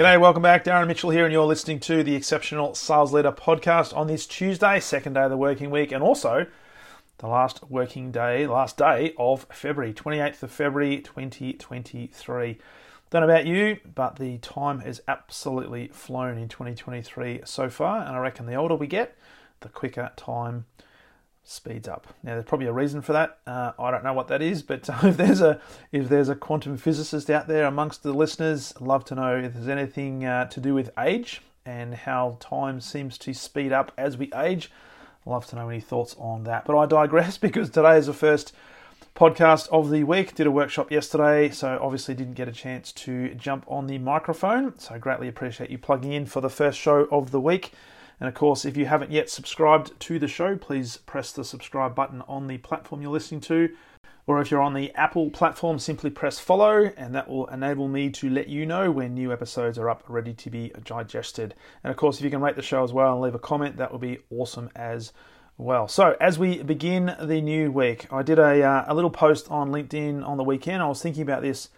G'day, welcome back. Darren Mitchell here, and you're listening to the Exceptional Sales Leader podcast on this Tuesday, second day of the working week, and also the last working day, last day of February, 28th of February 2023. Don't know about you, but the time has absolutely flown in 2023 so far, and I reckon the older we get, the quicker time speeds up. Now, there's probably a reason for that. Uh, I don't know what that is, but if there's a if there's a quantum physicist out there amongst the listeners, love to know if there's anything uh, to do with age and how time seems to speed up as we age. Love to know any thoughts on that. But I digress because today is the first podcast of the week. Did a workshop yesterday, so obviously didn't get a chance to jump on the microphone. So I greatly appreciate you plugging in for the first show of the week. And of course, if you haven't yet subscribed to the show, please press the subscribe button on the platform you're listening to. Or if you're on the Apple platform, simply press follow, and that will enable me to let you know when new episodes are up ready to be digested. And of course, if you can rate the show as well and leave a comment, that would be awesome as well. So, as we begin the new week, I did a, uh, a little post on LinkedIn on the weekend. I was thinking about this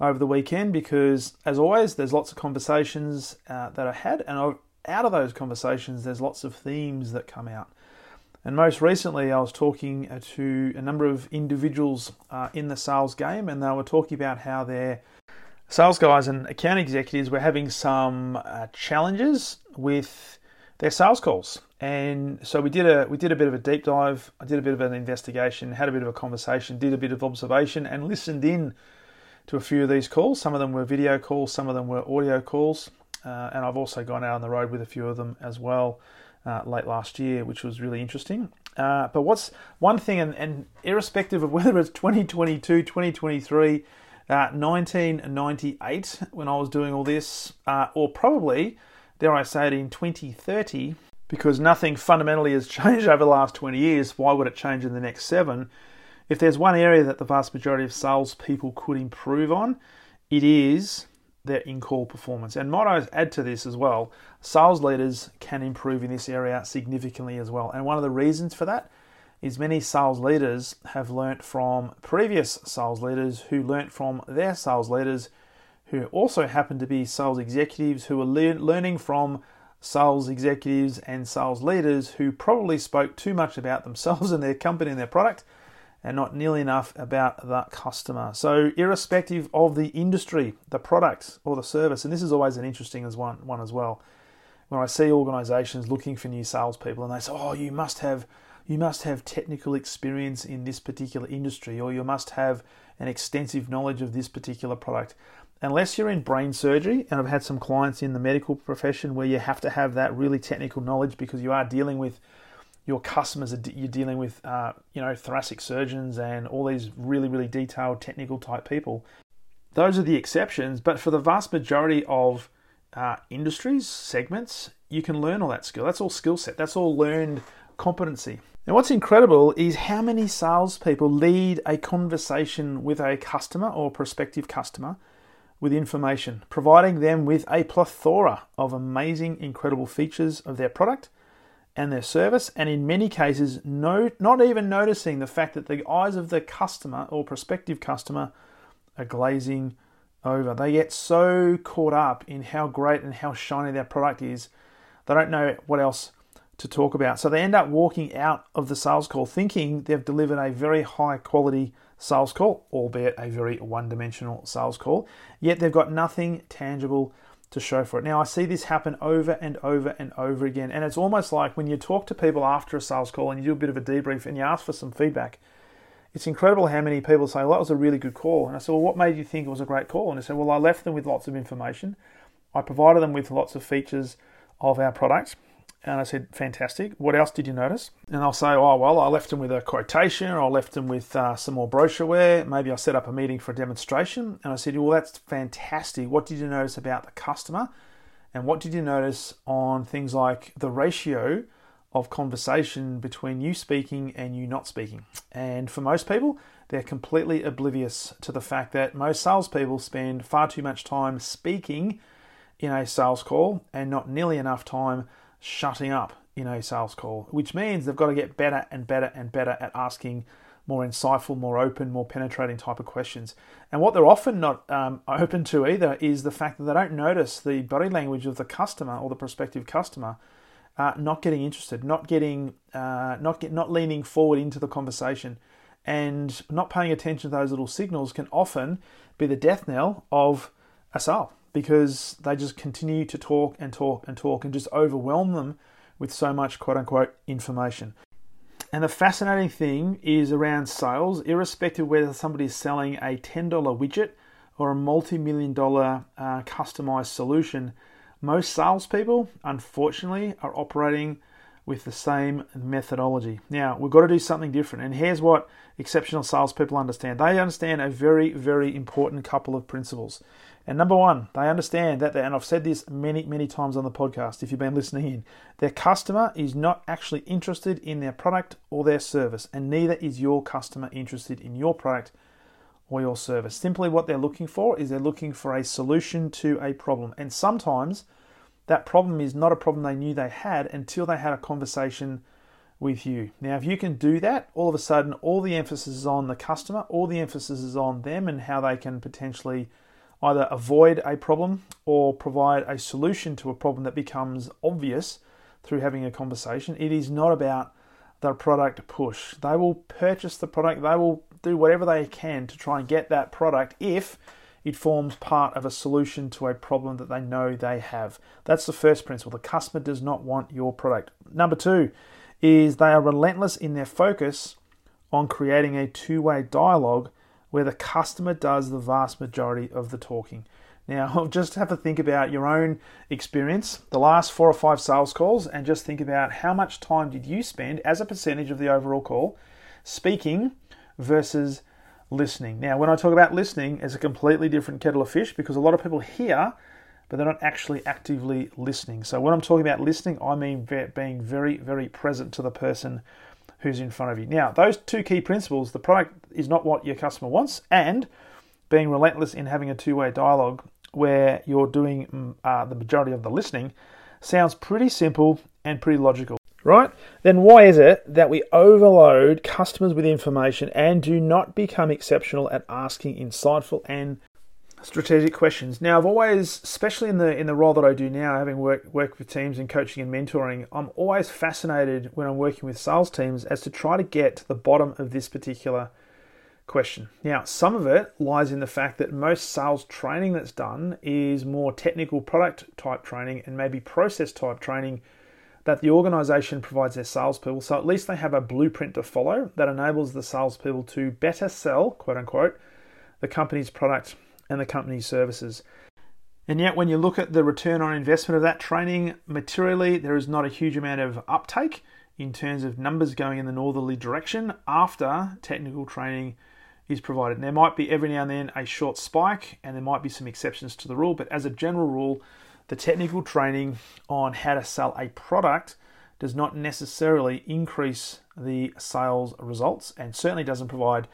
over the weekend because, as always, there's lots of conversations uh, that I had, and I've out of those conversations, there's lots of themes that come out. And most recently, I was talking uh, to a number of individuals uh, in the sales game, and they were talking about how their sales guys and account executives were having some uh, challenges with their sales calls. And so we did a we did a bit of a deep dive. I did a bit of an investigation, had a bit of a conversation, did a bit of observation, and listened in to a few of these calls. Some of them were video calls, some of them were audio calls. Uh, and I've also gone out on the road with a few of them as well uh, late last year, which was really interesting. Uh, but what's one thing, and, and, irrespective of whether it's 2022, 2023, 1998 uh, when I was doing all this, uh, or probably, dare I say it, in 2030, because nothing fundamentally has changed over the last 20 years, why would it change in the next seven? If there's one area that the vast majority of salespeople could improve on, it is their in call performance. And mottos add to this as well. Sales leaders can improve in this area significantly as well. And one of the reasons for that is many sales leaders have learnt from previous sales leaders who learnt from their sales leaders who also happen to be sales executives who are le- learning from sales executives and sales leaders who probably spoke too much about themselves and their company and their product and not nearly enough about the customer. So, irrespective of the industry, the product, or the service, and this is always an interesting as one, one as well. When I see organizations looking for new salespeople and they say, Oh, you must have you must have technical experience in this particular industry, or you must have an extensive knowledge of this particular product. Unless you're in brain surgery, and I've had some clients in the medical profession where you have to have that really technical knowledge because you are dealing with your customers are you're dealing with uh, you know thoracic surgeons and all these really really detailed technical type people. Those are the exceptions but for the vast majority of uh, industries segments you can learn all that skill. That's all skill set. That's all learned competency. Now what's incredible is how many salespeople lead a conversation with a customer or prospective customer with information providing them with a plethora of amazing incredible features of their product and their service, and in many cases, no, not even noticing the fact that the eyes of the customer or prospective customer are glazing over. They get so caught up in how great and how shiny their product is, they don't know what else to talk about. So they end up walking out of the sales call thinking they've delivered a very high quality sales call, albeit a very one dimensional sales call, yet they've got nothing tangible to show for it. Now, I see this happen over and over and over again, and it's almost like when you talk to people after a sales call and you do a bit of a debrief and you ask for some feedback, it's incredible how many people say, Well, that was a really good call. And I said, Well, what made you think it was a great call? And they said, Well, I left them with lots of information. I provided them with lots of features of our product. And I said, fantastic. What else did you notice? And I'll say, oh, well, I left them with a quotation or I left them with uh, some more brochureware. Maybe I set up a meeting for a demonstration. And I said, well, that's fantastic. What did you notice about the customer? And what did you notice on things like the ratio of conversation between you speaking and you not speaking. And for most people, they're completely oblivious to the fact that most salespeople spend far too much time speaking in a sales call and not nearly enough time shutting up in a sales call, which means they've got to get better and better and better at asking more insightful, more open, more penetrating type of questions. And what they're often not um, open to either is the fact that they don't notice the body language of the customer or the prospective customer uh, not getting interested, not getting, uh, not get, not leaning forward into the conversation, and not paying attention to those little signals can often be the death knell of a sale because they just continue to talk and talk and talk and just overwhelm them with so much quote unquote information. And the fascinating thing is around sales, irrespective whether somebody's selling a $10 widget or a multi million dollar uh, customized solution, most salespeople, unfortunately, are operating with the same methodology. Now, we've got to do something different. And here's what exceptional salespeople understand they understand a very, very important couple of principles. And number one, they understand that, and I've said this many, many times on the podcast if you've been listening in, their customer is not actually interested in their product or their service, and neither is your customer interested in your product or your service. Simply what they're looking for is they're looking for a solution to a problem. And sometimes that problem is not a problem they knew they had until they had a conversation with you. Now, if you can do that, all of a sudden, all the emphasis is on the customer, all the emphasis is on them and how they can potentially either avoid a problem or provide a solution to a problem that becomes obvious through having a conversation. It is not about the product push. They will purchase the product, they will do whatever they can to try and get that product if it forms part of a solution to a problem that they know they have. That's the first principle. The customer does not want your product. Number two is they are relentless in their focus on creating a two way dialogue where the customer does the vast majority of the talking. Now, just have to think about your own experience, the last four or five sales calls, and just think about how much time did you spend as a percentage of the overall call speaking versus listening. Now, when I talk about listening, it's a completely different kettle of fish because a lot of people hear, but they're not actually actively listening. So, when I'm talking about listening, I mean being very, very present to the person who's in front of you. Now, those two key principles the product is not what your customer wants, and being relentless in having a two way dialogue where you're doing mm, uh, the majority of the listening sounds pretty simple and pretty logical right? Then why is it that we overload customers with information and do not become exceptional at asking insightful and strategic questions? Now, I've always, especially in the in the role that I do now, having worked worked with teams and coaching and mentoring, I'm always fascinated when I'm working with sales teams as to try to get to the bottom of this particular question. Now, some of it lies in the fact that most sales training that's done is more technical product type training and maybe process type training that the organisation provides their salespeople. So at least they have a blueprint to follow that enables the salespeople to better sell, quote unquote, the company's product and the company's services. And yet, when you look at the return on investment of that training materially, there is not a huge amount of uptake in terms of numbers going in the northerly direction after technical training is provided. And there might be every now and then a short spike, and there might be some exceptions to the rule, but as a general rule, the technical training on how to sell a product does not necessarily increase the sales results and certainly doesn't provide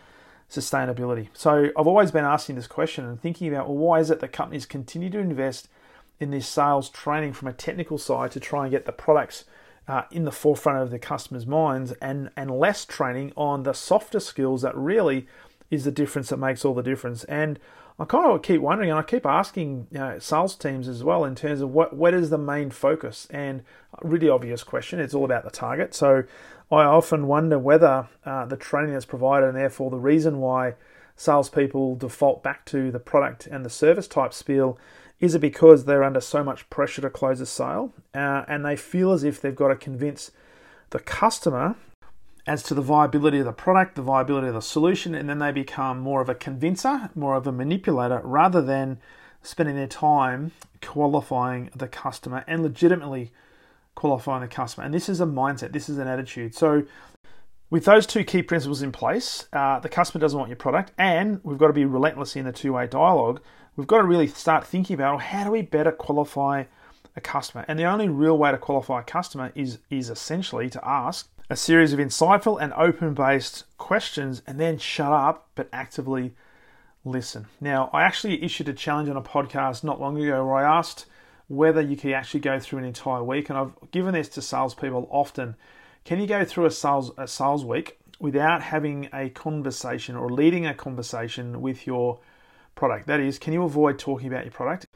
sustainability. So I've always been asking this question and thinking about well, why is it that companies continue to invest in this sales training from a technical side to try and get the products uh, in the forefront of the customers' minds and, and less training on the softer skills that really is the difference that makes all the difference. And I kind of keep wondering, and I keep asking you know, sales teams as well in terms of what what is the main focus. And really obvious question, it's all about the target. So I often wonder whether uh, the training that's provided, and therefore the reason why salespeople default back to the product and the service type spiel, is it because they're under so much pressure to close a sale, uh, and they feel as if they've got to convince the customer as to the viability of the product, the viability of the solution, and then they become more of a convincer, more of a manipulator, rather than spending their time qualifying the customer and legitimately qualifying the customer. And this is a mindset, this is an attitude. So, with those two key principles in place, uh, the customer doesn't want your product, and we've got to be relentless in the two way dialogue. We've got to really start thinking about how do we better qualify a customer. And the only real way to qualify a customer is, is essentially to ask a series of insightful and open based questions and then shut up but actively listen. Now, I actually issued a challenge on a podcast not long ago where I asked whether you could actually go through an entire week, and I've given this to salespeople often. Can you go through a sales a sales week without having a conversation or leading a conversation with your product? That is, can you avoid talking about your product?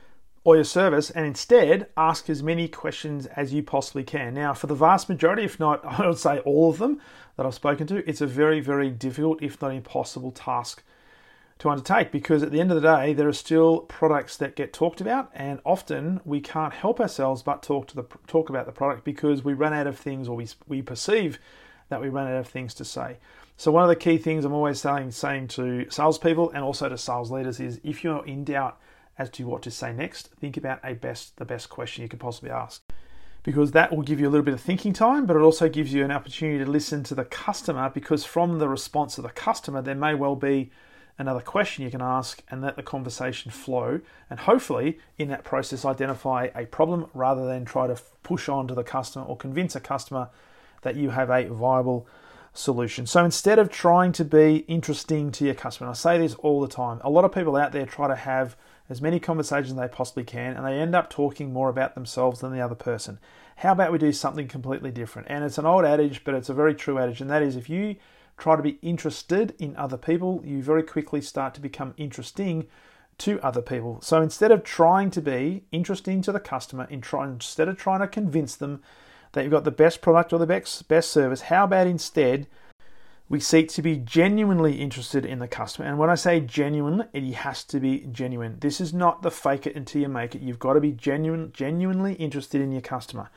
Or your service and instead ask as many questions as you possibly can. Now, for the vast majority, if not, I would say all of them that I've spoken to, it's a very, very difficult, if not impossible, task to undertake because at the end of the day, there are still products that get talked about, and often we can't help ourselves but talk to the talk about the product because we run out of things or we, we perceive that we run out of things to say. So one of the key things I'm always saying, saying to salespeople and also to sales leaders is if you're in doubt as to what to say next, think about a best the best question you could possibly ask. Because that will give you a little bit of thinking time, but it also gives you an opportunity to listen to the customer because from the response of the customer, there may well be another question you can ask and let the conversation flow. And hopefully, in that process, identify a problem rather than try to push on to the customer or convince a customer that you have a viable solution. So instead of trying to be interesting to your customer, I say this all the time, a lot of people out there try to have as many conversations as they possibly can, and they end up talking more about themselves than the other person. How about we do something completely different? And it's an old adage, but it's a very true adage, and that is if you try to be interested in other people, you very quickly start to become interesting to other people. So instead of trying to be interesting to the customer, instead of trying to convince them that you've got the best product or the best, best service, how about instead we seek to be genuinely interested in the customer. And when I say genuine, it has to be genuine. This is not the fake it until you make it. You've got to be genuine, genuinely interested in your customer.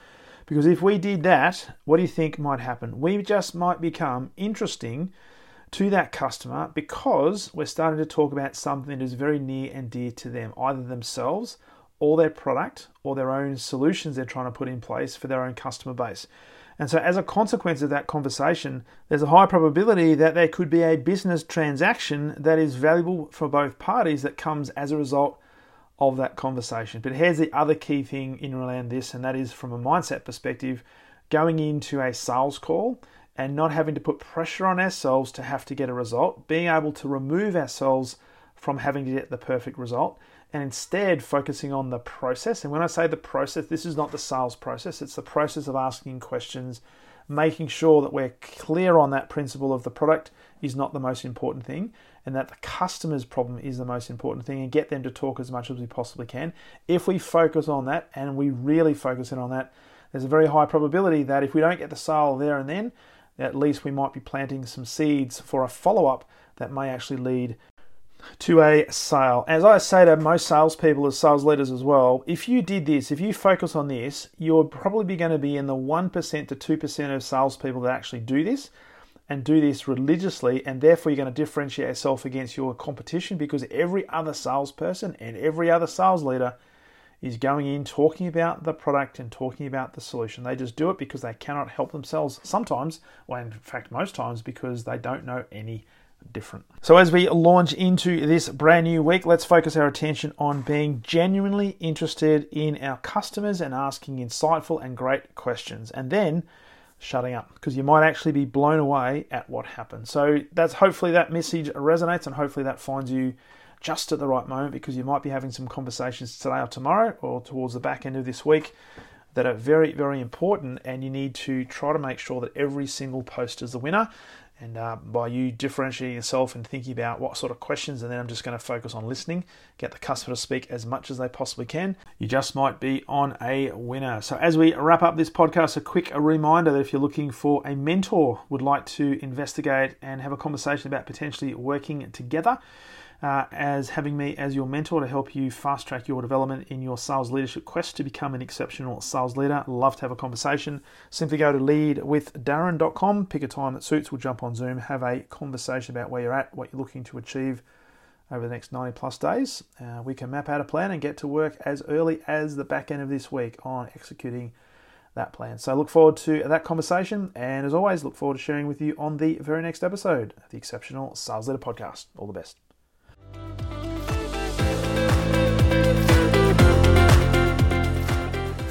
Because if we did that, what do you think might happen? We just might become interesting to that customer because we're starting to talk about something that is very near and dear to them, either themselves or their product or their own solutions they're trying to put in place for their own customer base. And so, as a consequence of that conversation, there's a high probability that there could be a business transaction that is valuable for both parties that comes as a result of that conversation. But here's the other key thing in around this, and that is from a mindset perspective, going into a sales call and not having to put pressure on ourselves to have to get a result, being able to remove ourselves from having to get the perfect result and instead focusing on the process. And when I say the process, this is not the sales process, it's the process of asking questions, making sure that we're clear on that principle of the product is not the most important thing and that the customer's problem is the most important thing and get them to talk as much as we possibly can. If we focus on that and we really focus in on that, there's a very high probability that if we don't get the sale there and then, at least we might be planting some seeds for a follow up that may actually lead to a sale. As I say to most salespeople as sales leaders as well, if you did this, if you focus on this, you're probably going to be in the 1% to 2% of salespeople that actually do this and do this religiously, and therefore you're going to differentiate yourself against your competition because every other salesperson and every other sales leader is going in talking about the product and talking about the solution. They just do it because they cannot help themselves sometimes, well, in fact, most times, because they don't know any different. So, as we launch into this brand new week, let's focus our attention on being genuinely interested in our customers and asking insightful and great questions, and then shutting up because you might actually be blown away at what happens. So, that's hopefully that message resonates, and hopefully that finds you just at the right moment because you might be having some conversations today or tomorrow or towards the back end of this week that are very, very important, and you need to try to make sure that every single post is a winner. And uh, by you differentiating yourself and thinking about what sort of questions, and then I'm just going to focus on listening, get the customer to speak as much as they possibly can, you just might be on a winner. So, as we wrap up this podcast, a quick reminder that if you're looking for a mentor, would like to investigate and have a conversation about potentially working together, uh, as having me as your mentor to help you fast track your development in your sales leadership quest to become an exceptional sales leader. Love to have a conversation. Simply go to leadwithdarren.com, pick a time that suits, we'll jump on Zoom, have a conversation about where you're at, what you're looking to achieve over the next 90 plus days. Uh, we can map out a plan and get to work as early as the back end of this week on executing that plan. So look forward to that conversation. And as always, look forward to sharing with you on the very next episode of the Exceptional Sales Leader Podcast. All the best.